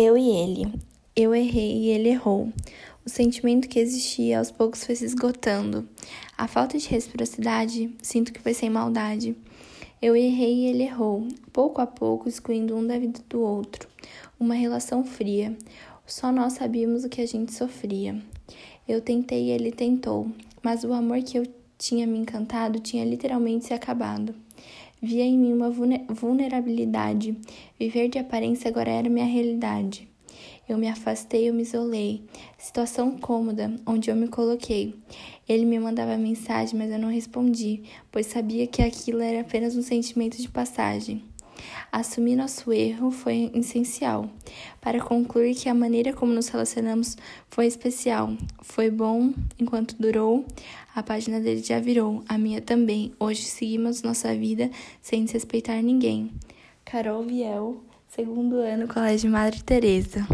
Eu e ele. Eu errei e ele errou. O sentimento que existia aos poucos foi se esgotando. A falta de reciprocidade, sinto que foi sem maldade. Eu errei e ele errou, pouco a pouco excluindo um da vida do outro. Uma relação fria. Só nós sabíamos o que a gente sofria. Eu tentei e ele tentou, mas o amor que eu tinha me encantado tinha literalmente se acabado. Via em mim uma vulnerabilidade. Viver de aparência agora era minha realidade. Eu me afastei, eu me isolei. Situação cômoda, onde eu me coloquei. Ele me mandava mensagem, mas eu não respondi, pois sabia que aquilo era apenas um sentimento de passagem. Assumir nosso erro foi essencial para concluir que a maneira como nos relacionamos foi especial. Foi bom enquanto durou. A página dele já virou, a minha também. Hoje seguimos nossa vida sem desrespeitar ninguém. Carol Viel, segundo ano, Colégio Madre Teresa.